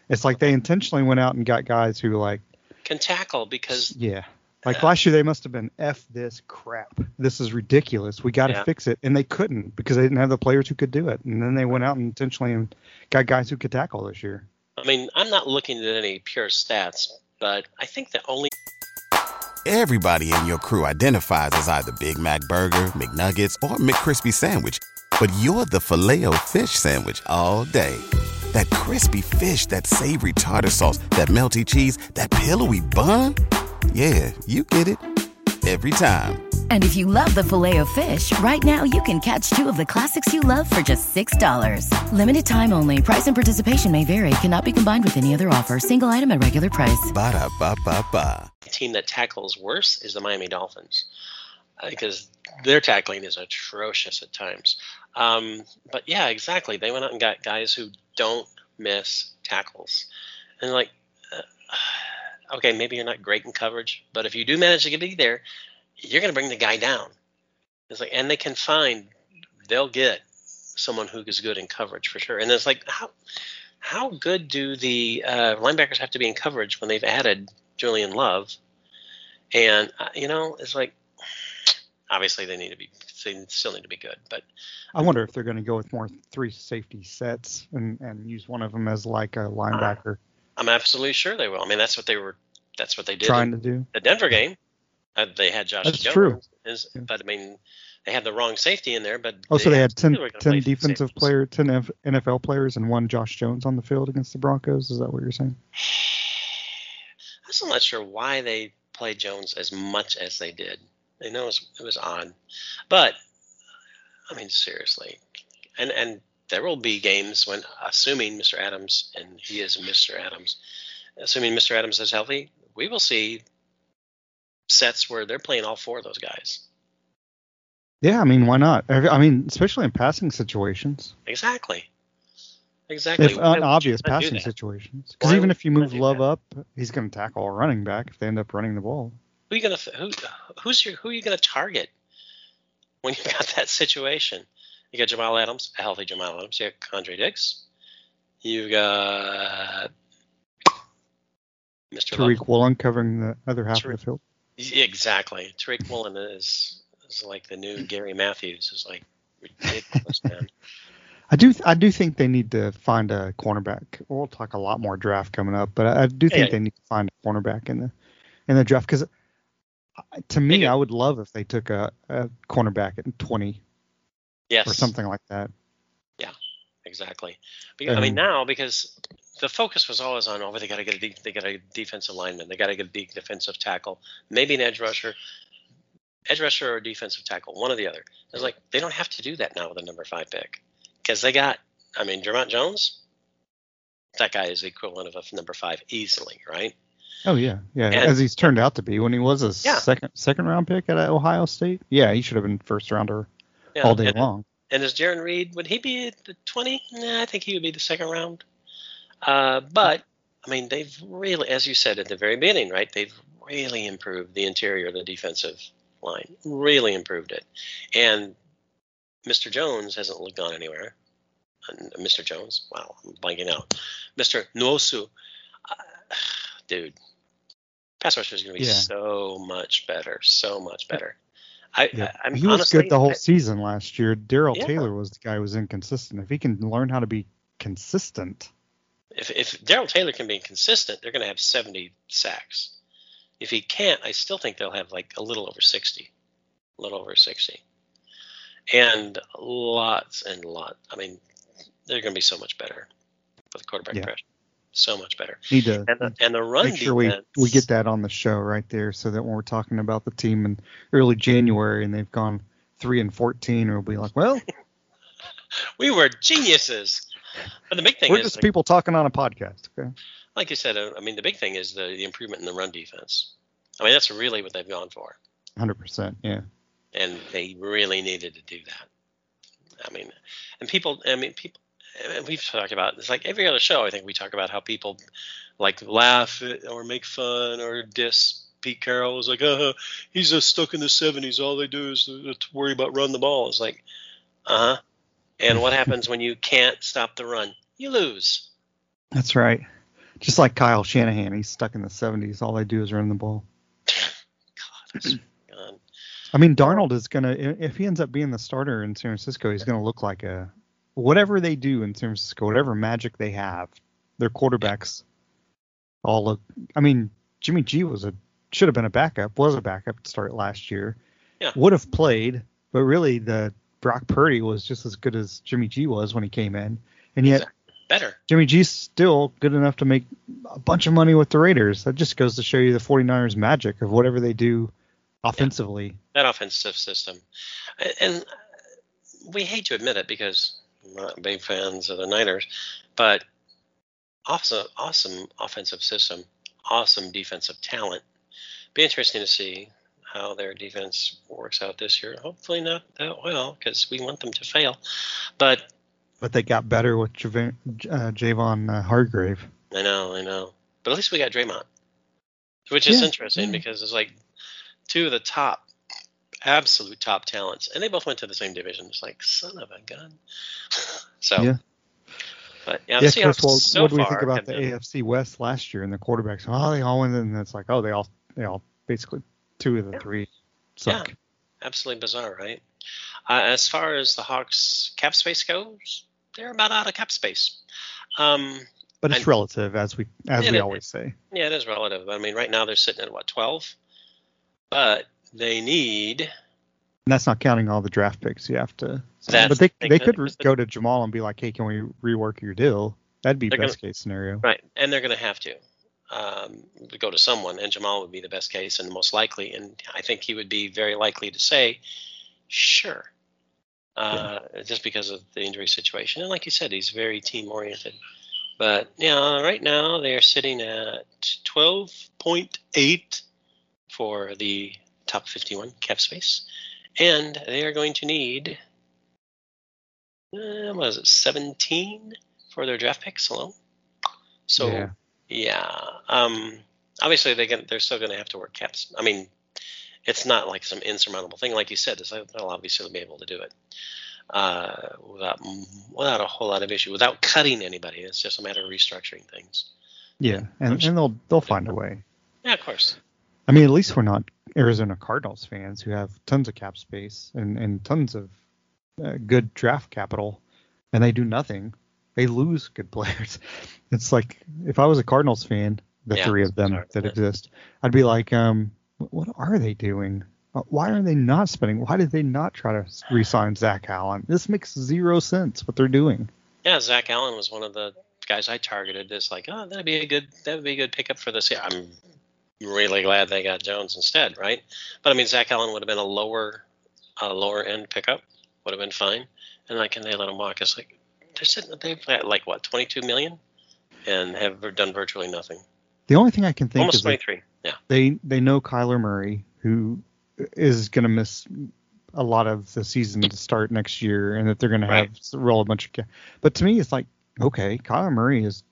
it's like they intentionally went out and got guys who like Can tackle because yeah. Like last year, they must have been f this crap. This is ridiculous. We got to Yeah. fix it, and they couldn't because they didn't have the players who could do it. And then they went out and intentionally and got guys who could tackle this year. I mean I'm not looking at any pure stats, but I think the only Everybody in your crew identifies as either Big Mac Burger, McNuggets, or McCrispy Sandwich. But you're the filet fish Sandwich all day. That crispy fish, that savory tartar sauce, that melty cheese, that pillowy bun. Yeah, you get it. Every time. And if you love the filet of fish, right now you can catch two of the classics you love for just $6. Limited time only. Price and participation may vary. Cannot be combined with any other offer. Single item at regular price. Ba-da-ba-ba-ba. team that tackles worse is the Miami Dolphins uh, because their tackling is atrocious at times. Um, but yeah, exactly. They went out and got guys who don't miss tackles, and like, uh, okay, maybe you're not great in coverage, but if you do manage to be there, you're going to bring the guy down. It's like, and they can find, they'll get someone who is good in coverage for sure. And it's like, how how good do the uh, linebackers have to be in coverage when they've added Julian Love? And uh, you know, it's like obviously they need to be they still need to be good, but I wonder if they're going to go with more three safety sets and, and use one of them as like a linebacker I'm absolutely sure they will. I mean, that's what they were that's what they did trying to do. the Denver game. Uh, they had Josh That's Jones, true. Is, Yeah. but I mean, they had the wrong safety in there. But Oh, so they had 10, still were gonna 10 defensive player, 10 F- NFL players, and one Josh Jones on the field against the Broncos. Is that what you're saying? <sighs> I'm still not sure why they played Jones as much as they did. I know it was, it was odd, but I mean seriously, and and there will be games when, assuming Mr. Adams and he is Mr. Adams, assuming Mr. Adams is healthy, we will see sets where they're playing all four of those guys. Yeah, I mean, why not? I mean, especially in passing situations. Exactly. Exactly. if unobvious passing situations. Because even if you move Love that? up, he's going to tackle a running back if they end up running the ball. Who are you gonna who who's your who are you gonna target when you <laughs> got that situation? You got Jamal Adams, a healthy Jamal Adams. You got Andre Diggs. You've got Mr. Love. Tariq Woolen covering the other half Tariq- of the field. Exactly. Tariq Woolen is is like the new Gary Matthews. Is like ridiculous, man. <laughs> I do I do think they need to find a cornerback. We'll talk a lot more draft coming up, but I, I do think Yeah. they need to find a cornerback in the in the draft because uh, to me. I would love if they took a, a cornerback at 20 Yes. or something like that. Yeah, exactly. Because, I mean, now because the focus was always on, oh, they got to get a de- they got a defensive lineman, they got to get a de- defensive tackle, maybe an edge rusher, edge rusher or defensive tackle, one or the other. It's like they don't have to do that now with a number five pick because they got. I mean, Dre'Mont Jones, that guy is the equivalent of a number five easily, right? Oh yeah, yeah. And- As he's turned out to be when he was a Yeah. second second round pick at Ohio State. Yeah, he should have been first rounder Yeah, all day and, long. And is Jarran Reed, would he be at the 20? Nah, I think he would be the second round. Uh, but, I mean, they've really, as you said at the very beginning, right? They've really improved the interior of the defensive line, really improved it. And Mr. Jones hasn't gone anywhere. Uh, Mr. Jones, wow, I'm blanking out. Mr. Nwosu, uh, <sighs> dude, pass rusher is going to be Yeah. so much better, so much better. I, Yeah. I, I'm he was honestly, good the whole I- season last year. Darrell Yeah. Taylor was the guy who was inconsistent. If he can learn how to be consistent, if if Darrell Taylor can be consistent, they're going to have 70 sacks. If he can't, I still think they'll have like a little over 60, a little over 60, and lots and lots. I mean, they're going to be so much better with quarterback Yeah. pressure, so much better. need to And the, and the run make sure we, defense, we get that on the show right there so that when we're talking about the team in early January and they've gone 3 and 14, we'll be like, well, <laughs> We were geniuses. But the big thing is we're is, just like, people talking on a podcast. Okay. like you said, uh, I mean, the big thing is the, the improvement in the run defense. I mean, that's really what they've gone for. 100%. Yeah. and they really needed to do that. I mean, and people, I mean, people, we've talked about it's like every other show. I think we talk about how people like laugh or make fun or diss Pete Carroll. It's like, uh, he's just stuck in the '70s. All they do is to worry about run the ball. It's like, uh huh. And what happens when you can't stop the run? You lose. That's right. Just like Kyle Shanahan, he's stuck in the 70s. All they do is run the ball. God. I mean, Darnold is gonna if he ends up being the starter in San Francisco, he's gonna look like a whatever they do in San Francisco, whatever magic they have, their quarterbacks all look. I mean, Jimmy G was a should have been a backup, was a backup to start last year. Yeah. Would have played, but really the Brock Purdy was just as good as Jimmy G was when he came in, and yet better. Jimmy G's still good enough to make a bunch of money with the Raiders. That just goes to show you the 49ers magic of whatever they do offensively. that offensive system. And we hate to admit it because not big fans of the Niners, but awesome, awesome offensive system, awesome defensive talent. Be interesting to see how their defense works out this year. Hopefully not that well because we want them to fail. But But they got better with Javon, uh, Javon uh, Hargrave. I know, I know. But at least we got Dre'Mont, which is Yeah, interesting yeah. because it's like two of the top, absolute top talents, and they both went to the same division. It's like son of a gun. <laughs> so, Yeah. but yeah, Yeah, Chris, well, so what do we think about the been- AFC West last year and the quarterbacks? Oh, they all went and it's like, oh, they all, they all basically two of the Yeah. three suck. Absolutely bizarre, right? Uh, as far as the Hawks cap space goes, they're about out of cap space. Um, But it's And- relative, as we as we always say. yeah, it is relative. I mean, right now they're sitting at what twelve, but they need And that's not counting all the draft picks you have to. But they the they could re- go to Jamal and be like, hey, can we rework your deal? That'd be best case scenario. Right, and they're going to have to um, go to someone, and Jamal would be the best case and the most likely, and I think he would be very likely to say, "Sure," uh, just because of the injury situation. And like you said, he's very team oriented. But yeah, right now they are sitting at twelve point eight for the top fifty-one cap space, and they are going to need. Uh, what is it, 17 for their draft picks alone? So Yeah. yeah, um, obviously they can, they're still going to have to work caps. I mean, it's not like some insurmountable thing, like you said. They'll obviously be able to do it uh, without without a whole lot of issue, without cutting anybody. It's just a matter of restructuring things. Yeah, and, and they'll they'll find a way. Yeah, of course. I mean, at least we're not Arizona Cardinals fans who have tons of cap space and, and tons of uh, good draft capital, and they do nothing. They lose good <laughs> players. It's like if I was a Cardinals fan, the Yeah, three of them that yeah. exist, I'd be like, um, what are they doing? Uh, Why are they not spending? Why did they not try to re-sign Zach Allen? This makes zero sense. What they're doing. Yeah, Zach Allen was one of the guys I targeted. As like, oh, that'd be a good that would be a good pickup for this year. I'm really glad they got Jones instead, right? But I mean, Zach Allen would have been a lower a lower end pickup, would have been fine. And like, and they let him walk. It's like they're sitting they've got like what 22 million, and have done virtually nothing. The only thing I can think Almost is like, 23. Yeah. they they know Kyler Murray, who is going to miss a lot of the season to start next year, and that they're going to have roll a bunch of. But to me, it's like, okay, Kyler Murray is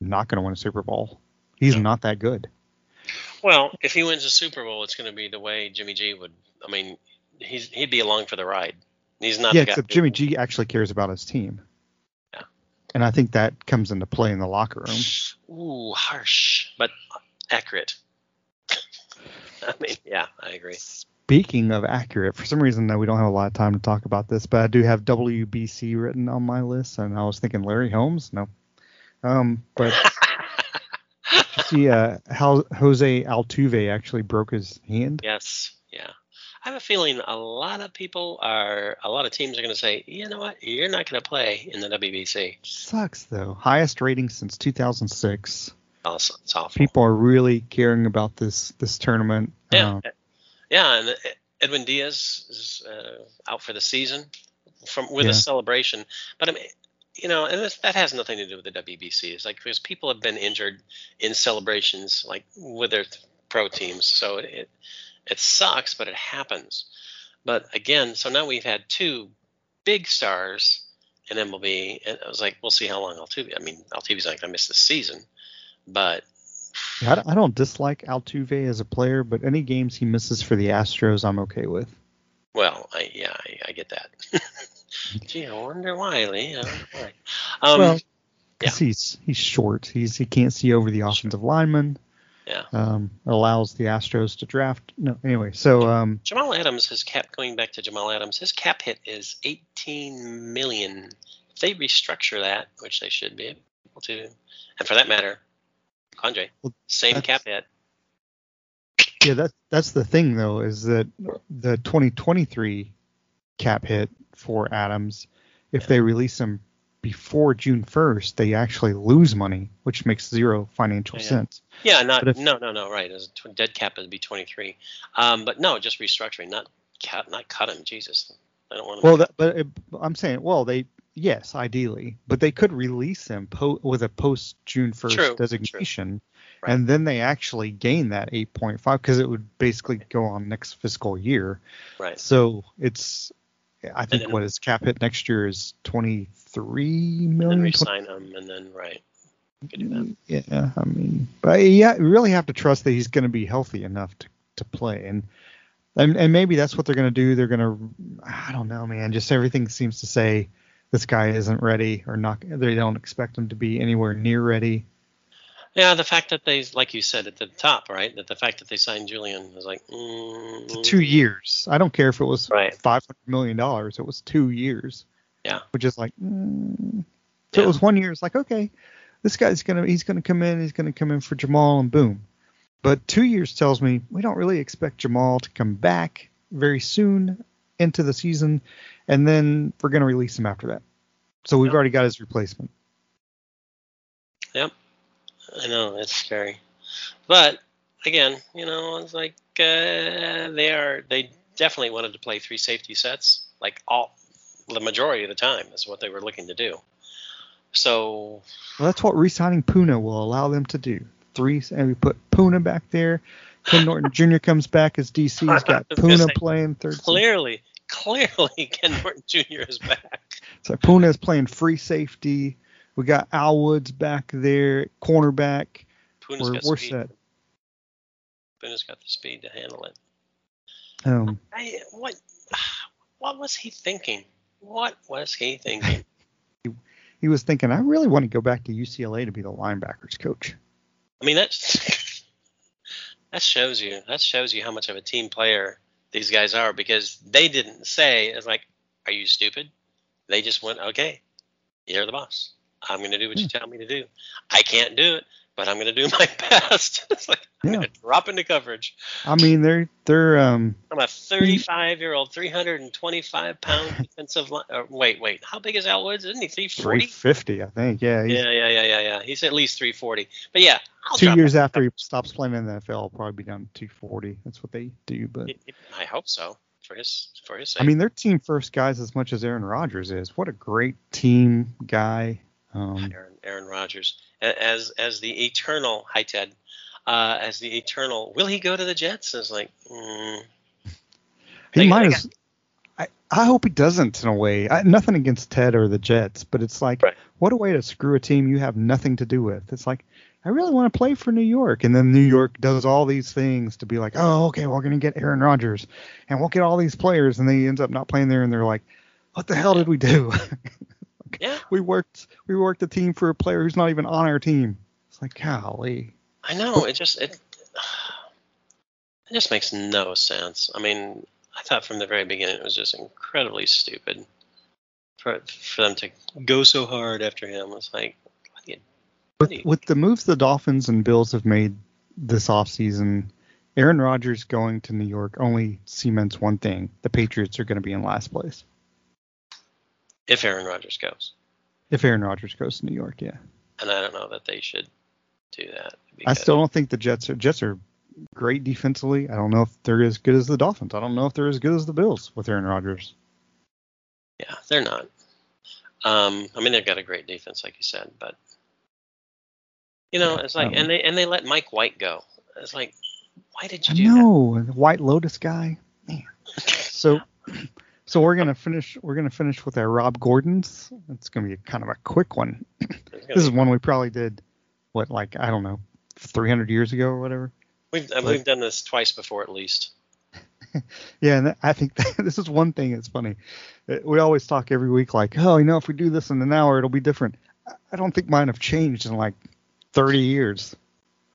not going to win a Super Bowl. He's not that good. Well, if he wins a Super Bowl, it's going to be the way Jimmy G would. I mean, he's he'd be along for the ride. He's not. yeah, the except Jimmy G actually cares about his team. Yeah. And I think that comes into play in the locker room. Ooh, harsh, but accurate. <laughs> I mean, yeah, I agree. Speaking of accurate, for some reason though we don't have a lot of time to talk about this, but I do have WBC written on my list, and I was thinking Larry Holmes. No, um, but <laughs> <laughs> see, uh, how Jose Altuve actually broke his hand. yes, yeah. I have a feeling a lot of people are, a lot of teams are going to say, you know what, you're not going to play in the WBC. Sucks though. Highest rating since 2006. Also, it's awful. People are really caring about this this tournament. Yeah, Um, yeah, and Edwin Diaz is uh, out for the season from with Yeah. a celebration. But I mean, you know, and this, that has nothing to do with the WBC. It's like because people have been injured in celebrations, like with their pro teams. So it it sucks, but it happens. But again, so now we've had two big stars in MLB, and I was like, we'll see how long Altuve. I mean, Altuve's not going to miss the season, but I don't- I don't dislike Altuve as a player, but any games he misses for the Astros, I'm okay with. Well, I, yeah, I, I get that. <laughs> Gee, I wonder why, Lee. I wonder why. Um, well, because he's he's short. He's he can't see over the offensive lineman. yeah. Um, allows the Astros to draft. No, anyway. So um, Jamal Adams, his cap, going back to Jamal Adams, his cap hit is 18 million. If they restructure that, which they should be able to, and for that matter, Andre, Well, same cap hit. yeah, that that's the thing though is that the 2023 cap hit for Adams, if they release him before June 1st, they actually lose money, which makes zero financial Yeah. sense. Yeah, not if- no, no, no, right. As a tw- dead cap would be 23. Um, but no, just restructuring, not cut, not cut him. Jesus, I don't want to. Well, that, but it, I'm saying, well, they yes, ideally, but they could release him po- with a post June 1st True, true. designation, Right. and then they actually gain that 8.5 because it would basically go on next fiscal year. right. So it's, I think then- what his cap hit next year is 23 million. And million. resign him, and then right. You could do that. Yeah, I mean, but yeah, you really have to trust that he's going to be healthy enough to, to play, and, and and maybe that's what they're going to do. They're going to, I don't know, man. Just everything seems to say this guy isn't ready, or not. They don't expect him to be anywhere near ready. Yeah, the fact that they, like you said at the top, right, that the fact that they signed Julian was like, mm, Two years. I don't care if it was Right. five hundred million dollars. It was two years. Yeah. Which is like, mm. so Yeah. it was one year. It's like, okay, this guy's gonna, he's gonna come in. He's gonna come in for Jamal, and boom. But two years tells me we don't really expect Jamal to come back very soon into the season, and then we're gonna release him after that. So we've Yeah. already got his replacement. Yep. I know it's scary, but again, you know, it's like uh, they are. They definitely wanted to play three safety sets, like all the majority of the time is what they were looking to do. So Well, that's what re-signing Poona will allow them to do. Three, and we put Poona back there. Ken Norton <laughs> Jr. comes back as DC. He's got I was gonna Poona say, playing third. clearly, clearly, <laughs> Ken Norton Jr. is back. So Poona is playing free safety. We got Al Woods back there, cornerback. Poona's We're, got we're set. Poona's got the speed to handle it. Um, I, what what was he thinking? What was he thinking? <laughs> he was thinking, I really want to go back to UCLA to be the linebackers coach. I mean that's <laughs> that shows you that shows you how much of a team player these guys are because they didn't say it's like, Are you stupid? They just went, Okay, you're the boss. I'm gonna do what you tell me to do. I can't do it, but I'm gonna do <laughs> my best. <laughs> it's like I'm Yeah. gonna drop into coverage. I mean, they're they're um, I'm a 35 year old, 325 pound <laughs> defensive line. Uh, wait, wait. How big is Al Woods? Isn't he 340? 350, I think. Yeah, Yeah, yeah, yeah, yeah, yeah. He's at least 340. But yeah, I'll two years it. after he stops playing in the NFL, he'll probably be down to 240. That's what they do. But I hope so for his for his sake. I mean, they're team first guys as much as Aaron Rodgers is. What a great team guy. Um, Aaron, Aaron Rodgers as as the eternal hi Ted, uh, as the eternal. Will he go to the Jets? It's like, mm, he They- might they as I, I hope he doesn't in a way. I, nothing against Ted or the Jets, but it's like, Right. what a way to screw a team you have nothing to do with. It's like, I really want to play for New York, and then New York does all these things to be like, oh, okay, we're gonna get Aaron Rodgers, and we'll get all these players, and they ends up not playing there, and they're like, what the hell did we do? <laughs> Yeah, <laughs> we worked we worked a team for a player who's not even on our team. It's like, golly. I know. It just it <sighs> it just makes no sense. I mean, I thought from the very beginning it was just incredibly stupid for for them to go so hard after him. It's like, you- With, you- with the moves the Dolphins and Bills have made this offseason, Aaron Rodgers going to New York only cements one thing: the Patriots are going to be in last place if Aaron Rodgers goes, if Aaron Rodgers goes to New York. Yeah, and I don't know that they should do that. I still don't think the Jets are Jets are great defensively. I don't know if they're as good as the Dolphins. I don't know if they're as good as the Bills with Aaron Rodgers. Yeah, they're not. Um, I mean, they've got a great defense, like you said, but you know, it's like, Um, and they and they let Mike White go. It's like, why did you I do that? know the White Lotus guy. Man. So, <laughs> so we're gonna finish. We're gonna finish with our Rob Gordons. It's gonna be kind of a quick one. <clears throat> This is one we probably did. What, like I don't know, 300 years ago or whatever. we've uh, we've done this twice before at least. <laughs> Yeah, and I think <laughs> this is one thing that's funny. Uh, We always talk every week like, oh, you know, if we do this in an hour, it'll be different. I- I don't think mine have changed in like 30 years.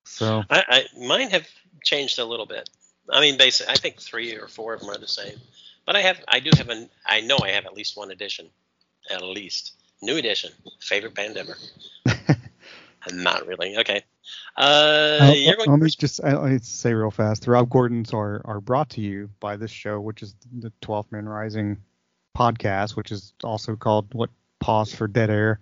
So I, I mine have changed a little bit. I mean, basically, I think three or four of them are the same. But I have, I do have an, I know I have at least one edition, at least new edition, favorite band ever. <laughs> Not really. Okay. Uh, Uh, you're going let me first. just I, let me say real fast. The Rob Gordons are are brought to you by this show, which is the 12th Man Rising podcast, which is also called what Pause for Dead Air.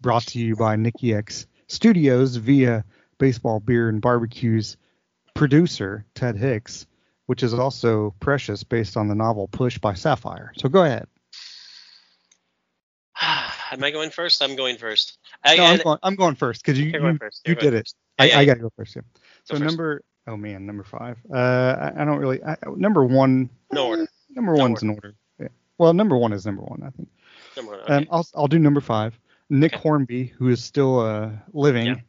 Brought to you by Nikki X Studios via Baseball Beer and Barbecues producer Ted Hicks, which is also Precious, based on the novel Push by Sapphire. So go ahead. <sighs> Am I going first? I'm going first. I, No, I'm going, I'm going first because you you, first. you did it. first. I, Yeah, I yeah. got to go first. Yeah. So number oh man, number five. Uh, I, I don't really. I, number one. No order. Number No one's in order. Yeah. Well, number one is number one, I think. Number one. Um, I'll I'll do number five. Nick Okay. Hornby, who is still uh living,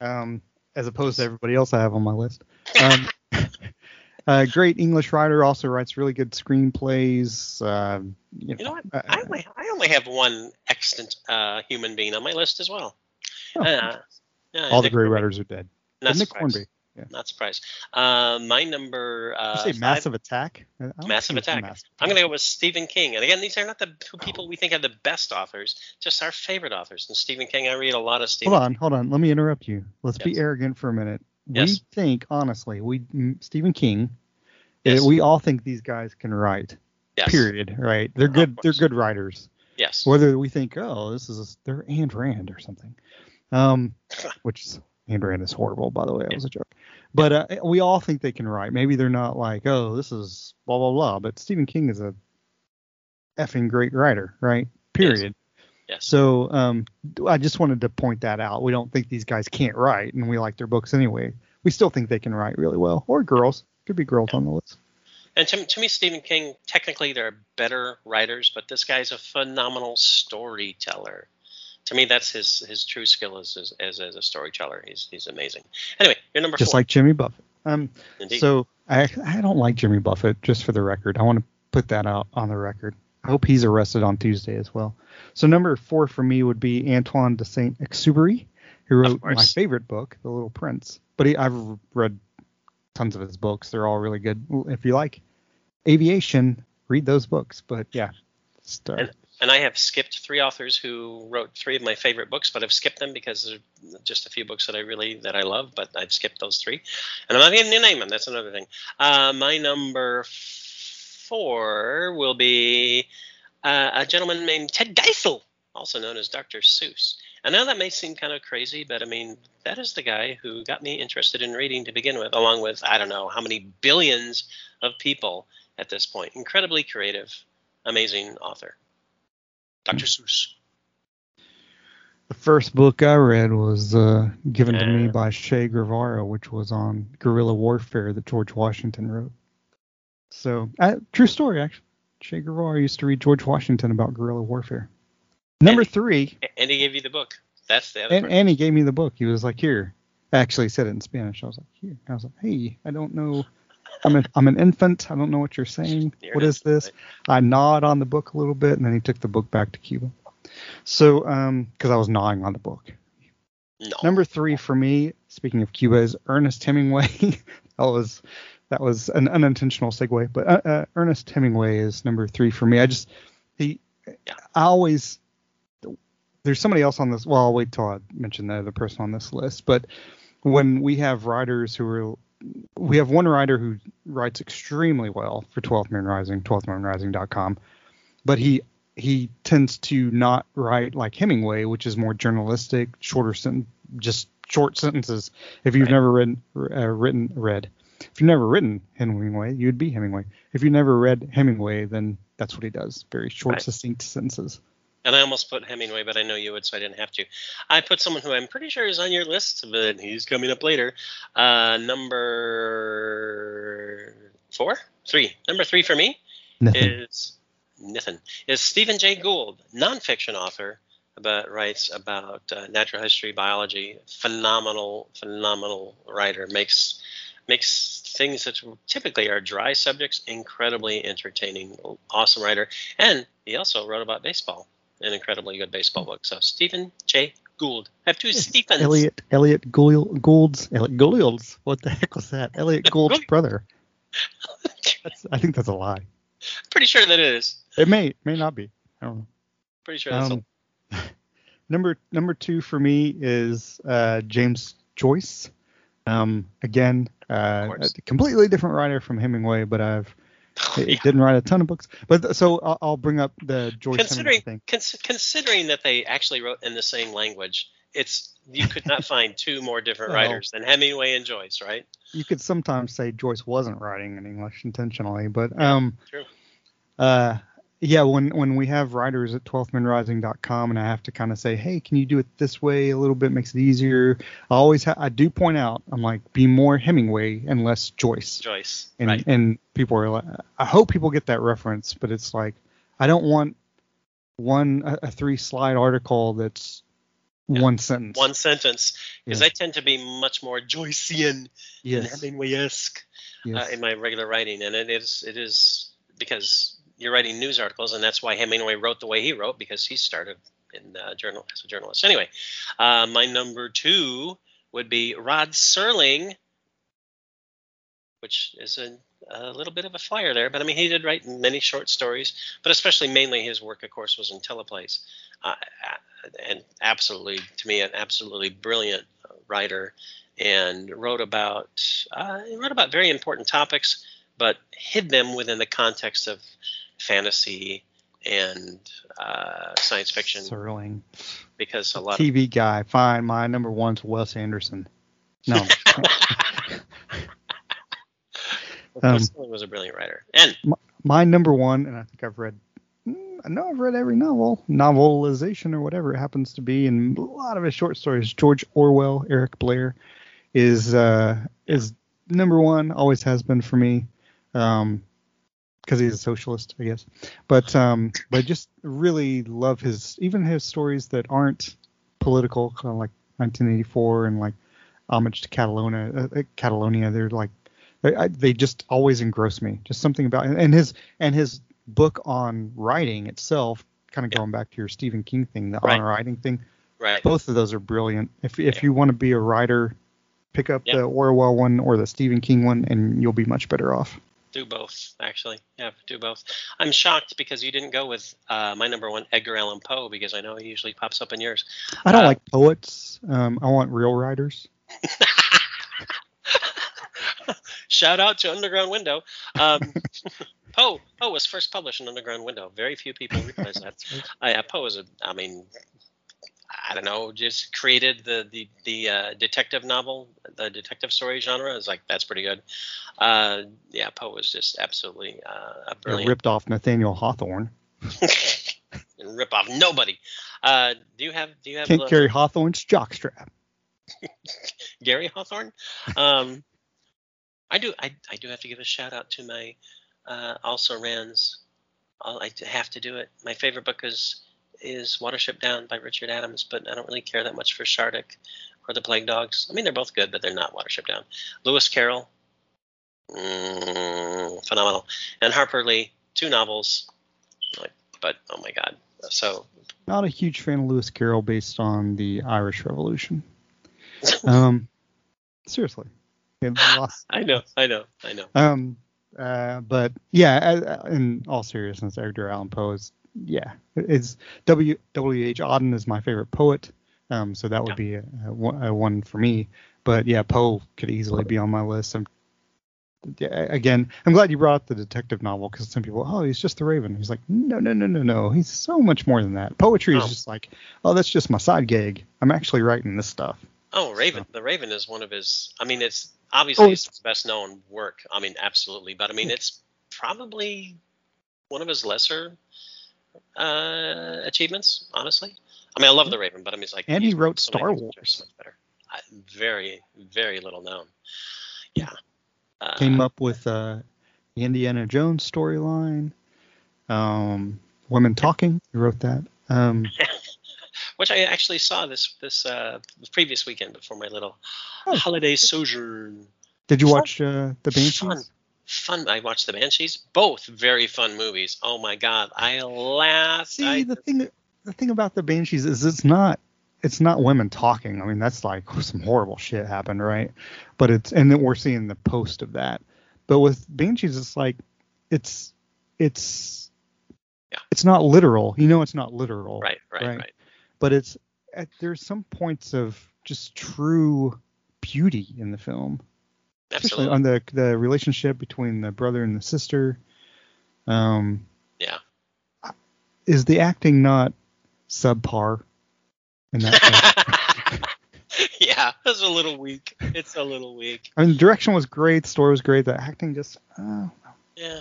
um, as opposed to everybody else I have on my list. Um, uh, great English writer, also writes really good screenplays. Uh, you, you know uh, I only, I only have one extant uh, human being on my list as well. oh, Uh, all the great writers are dead. Not Nick surprised. Hornby. Yeah. Not surprised. Uh, my number. Uh, you say five- Massive Attack? Massive Attack. Massive I'm going to go with Stephen King. And again, these are not the two people we think are the best authors, just our favorite authors. And Stephen King, I read a lot of Stephen. Hold on, hold on. Let me interrupt you. Let's be arrogant for a minute. Yes. We think, honestly, we Stephen King. Yes. uh, We all think these guys can write. Yes. Period. Right? They're good. They're good writers. Yes. Whether we think, oh, this is a, they're Ayn Rand or something, um, <laughs> which Ayn Rand is horrible, by the way. It was a joke. But uh, we all think they can write. Maybe they're not like, oh, this is blah blah blah. But Stephen King is a effing great writer, right? Period. Yes. So um, I just wanted to point that out. We don't think these guys can't write, and we like their books anyway. We still think they can write really well, or girls. Could be girls on the list. And to, to me, Stephen King, technically, they're better writers, but this guy's a phenomenal storyteller. To me, that's his his true skill as as, as, as a storyteller. He's he's amazing. Anyway, you're number Just four. like Jimmy Buffett. Um, Indeed. so I I don't like Jimmy Buffett. Just for the record, I want to put that out on the record. I hope he's arrested on Tuesday as well. So number four for me would be Antoine de Saint Exupery, who wrote my favorite book, The Little Prince. But he, I've read tons of his books. They're all really good. If you like aviation, read those books. But yeah, start. And, and I have skipped three authors who wrote three of my favorite books, but I've skipped them because there's just a few books that I really that I love, but I've skipped those three, and I'm not going to name them. That's another thing. Uh, my number four will be uh, a gentleman named Ted Geisel, also known as Dr. Seuss. I know that may seem kind of crazy, but I mean that is the guy who got me interested in reading to begin with, along with I don't know how many billions of people at this point. Incredibly creative, amazing author. Dr. Seuss. The first book I read was uh, given to me by Che Guevara, which was on guerrilla warfare that George Washington wrote. So, uh, true story, actually. Che Guevara. Used to read George Washington about guerrilla warfare. Number And- three, And he gave you the book. That's the other and, and he gave me the book. He was like, "Here." Actually, he said it in Spanish. I was like, "Here." I was like, "Hey, I don't know. I'm an I'm an infant. I don't know what you're saying. You're what an is this?" infant, I gnawed on the book a little bit, and then he took the book back to Cuba. So, um, because I was gnawing on the book. No. Number three for me, speaking of Cuba, is Ernest Hemingway. <laughs> that was that was an unintentional segue, but uh, uh, Ernest Hemingway is number three for me. I just he, I always there's somebody else on this. Well, I'll wait till I mention the other person on this list. But when we have writers who are we have one writer who writes extremely well for 12th Man Rising, 12thmanrising.com, but he he tends to not write like Hemingway, which is more journalistic, shorter sentence, just short sentences. If you've Right. never written uh, written read, if you've never written Hemingway, you'd be Hemingway. If you never read Hemingway, then that's what he does. Very short, Right. succinct sentences. And I almost put Hemingway, but I know you would, so I didn't have to. I put someone who I'm pretty sure is on your list, but he's coming up later. Uh, number four, three. Number three for me Nothing. is Nathan is Stephen Jay Gould, nonfiction author, but writes about uh, natural history, biology. Phenomenal, phenomenal writer. Makes makes things that typically are dry subjects incredibly entertaining. Awesome writer, and he also wrote about baseball. An incredibly good baseball book. So Stephen J. Gould. I have two Stephens. Elliot Elliot Gould, Gould's Elliot Gould's. What the heck was that? Elliot <laughs> Gould's brother. <laughs> That's, I think that's a lie. Pretty sure that it is. It may may not be. I don't know. Pretty sure that's Um, <laughs> number number two for me is uh, James Joyce. Um, again, uh, a completely different writer from Hemingway, but I've <laughs> a, he didn't write a ton of books. But so I'll, I'll bring up the Joyce considering Hemingway thing. cons- considering that they actually wrote in the same language, it's you could not <laughs> find two more different Well. writers than Hemingway and Joyce, right? You could sometimes say Joyce wasn't writing in English intentionally, but um, True. uh, yeah, when when we have writers at 12thmanrising.com and I have to kind of say, hey, can you do it this way a little bit, makes it easier. I always ha- I do point out, I'm like, be more Hemingway and less Joyce. Joyce, And right? and people are like, I hope people get that reference, but it's like, I don't want one a, a three slide article that's Yeah. one sentence. One sentence, because Yeah. I tend to be much more Joycean and yes. Hemingway-esque yes. uh, in my regular writing, and it is it is because you're writing news articles, and that's why Hemingway wrote the way he wrote because he started in uh, journal as a journalist. Anyway, uh, my number two would be Rod Serling, which is a, a little bit of a flyer there, but I mean he did write many short stories, but especially mainly his work, of course, was in teleplays, uh, and absolutely to me an absolutely brilliant uh, writer and wrote about uh, wrote about very important topics, but hid them within the context of fantasy and uh, science fiction Serling. because a lot TV guy. Fine. My number one's Wes Anderson. No. <laughs> of Um, was a brilliant writer. And my number one, and I think I've read, mm, I know I've read every novel, novelization or whatever it happens to be, and a lot of his short stories. George Orwell, Eric Blair, is uh, is number one. Always has been for me, um, because he's a socialist, I guess. But um, but just really love his even his stories that aren't political, kind of like 1984 and like homage to Catalonia. Uh, uh, Catalonia, they're like they, I, they just always engross me. Just something about and his and his book on writing itself, kind of Yeah. going back to your Stephen King thing, the Right. on writing thing. right, Both of those are brilliant. If if Yeah. you want to be a writer, pick up Yeah. the Orwell one or the Stephen King one, and you'll be much better off. Do both actually. Yeah, do both. I'm shocked because you didn't go with uh, my number one, Edgar Allan Poe, because I know he usually pops up in yours. I don't Uh, like poets. Um, I want real writers. <laughs> Shout out to Underground Window. Um, <laughs> Poe Poe was first published in Underground Window. Very few people realize that. <laughs> Uh, yeah, Poe is a. I mean, I don't know, just created the the the uh, detective novel, the detective story genre. Is like that's pretty good. Uh, yeah, Poe was just absolutely uh, brilliant. ripped off Nathaniel Hawthorne. <laughs> rip off nobody. Uh, do you have do you have Can't uh, carry Hawthorne's jockstrap. <laughs> Gary Hawthorne? Um, I do I, I do have to give a shout out to my uh, also Rans. I'll, I have to do it. My favorite book is is Watership Down by Richard Adams, but I don't really care that much for Shardik or The Plague Dogs. I mean, they're both good, but they're not Watership Down. Lewis Carroll, mm, phenomenal, and Harper Lee, two novels. Like, but oh my god, so Not a huge fan of Lewis Carroll based on the Irish Revolution. <laughs> Um, seriously. <laughs> I know, I know, I know. Um, uh, but yeah, uh, in all seriousness, Edgar Allan Poe is yeah, it's W W H Auden is my favorite poet. Um, so that would Yeah. be a, a, one- for me. But yeah, Poe could easily be on my list. I'm, yeah, again, I'm glad you brought up the detective novel because some people, oh, he's just the Raven. He's like, no, no, no, no, no. He's so much more than that. Poetry is Oh. just like, oh, that's just my side gig. I'm actually writing this stuff. Oh, Raven. The Raven is one of his. I mean, it's obviously Oh, it's his best known work. I mean, absolutely. But I mean, it's probably one of his lesser uh, achievements. Honestly, I mean, I love the Raven, but I mean, it's like And he wrote so Star Wars. Much better. I, very, very little known. Yeah. Uh, Came up with uh, the Indiana Jones storyline. Um, Women Talking. He wrote that. Um, <laughs> which I actually saw this this uh, previous weekend before my little Oh. holiday sojourn. did you watch uh, the Banshees? Fun. I watched the Banshees. Both very fun movies. Oh my god, I laughed. See, I, the thing the thing about the Banshees is it's not it's not women talking. I mean, that's like <laughs> some horrible shit happened, right? But it's and then we're seeing the post of that. But with Banshees, it's like it's it's Yeah. it's not literal. You know, it's not literal. right, right, right. right. But it's at, there's some points of just true beauty in the film, Absolutely. on the the relationship between the brother and the sister. Um, Yeah. is the acting not subpar in that <laughs> yeah, it's a little weak. It's a little weak. I mean, the direction was great, the story was great, the acting just uh, Yeah,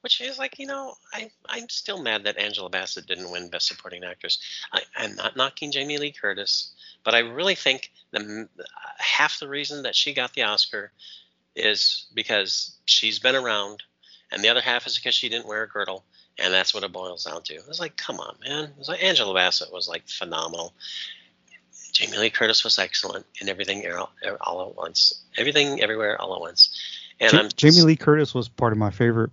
Which is like, you know, I, I'm still mad that Angela Bassett didn't win Best Supporting Actress. I, I'm not knocking Jamie Lee Curtis, but I really think the half the reason that she got the Oscar is because she's been around, and the other half is because she didn't wear a girdle, and that's what it boils down to. It's like, come on, man. It's like Angela Bassett was like phenomenal. Jamie Lee Curtis was excellent in everything all, all at once, everything everywhere all at once. And Jamie Lee Curtis was part of my favorite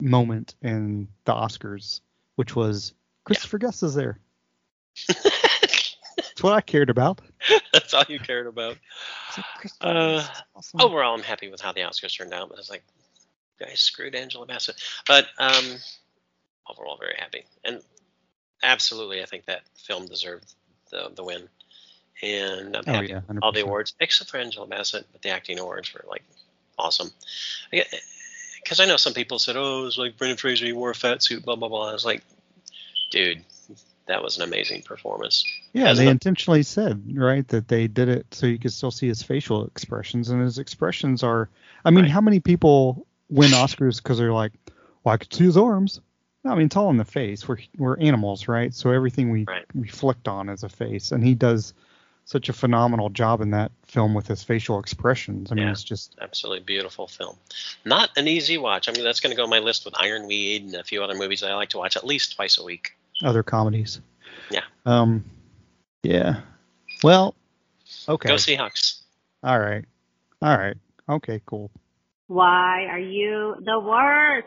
moment in the Oscars, which was Christopher Guest is there. <laughs> That's what I cared about. That's all you cared about. Uh, awesome. Overall, I'm happy with how the Oscars turned out, but it's like, guys screwed Angela Bassett. But um, overall, very happy. And absolutely, I think that film deserved the, the win. And I'm Oh, happy yeah, all the awards, except for Angela Bassett, but the acting awards were like awesome. Because I know some people said, oh, it was like Brendan Fraser, he wore a fat suit, blah, blah, blah. I was like, dude, that was an amazing performance. Yeah, As they intentionally said, right, that they did it so you could still see his facial expressions, and his expressions are. I mean, Right. how many people win Oscars because they're like, "Well, I could see his arms." No, I mean, it's all in the face. We're we're animals, right? So everything we Right. reflect on is a face, and he does such a phenomenal job in that film with his facial expressions. I mean, Yeah. it's just absolutely beautiful film. Not an easy watch. I mean, that's going to go on my list with Ironweed and a few other movies that I like to watch at least twice a week. other comedies. Yeah. Um. Yeah. Well. Okay. Go Seahawks. All right. All right. Okay. Cool. Why are you the worst?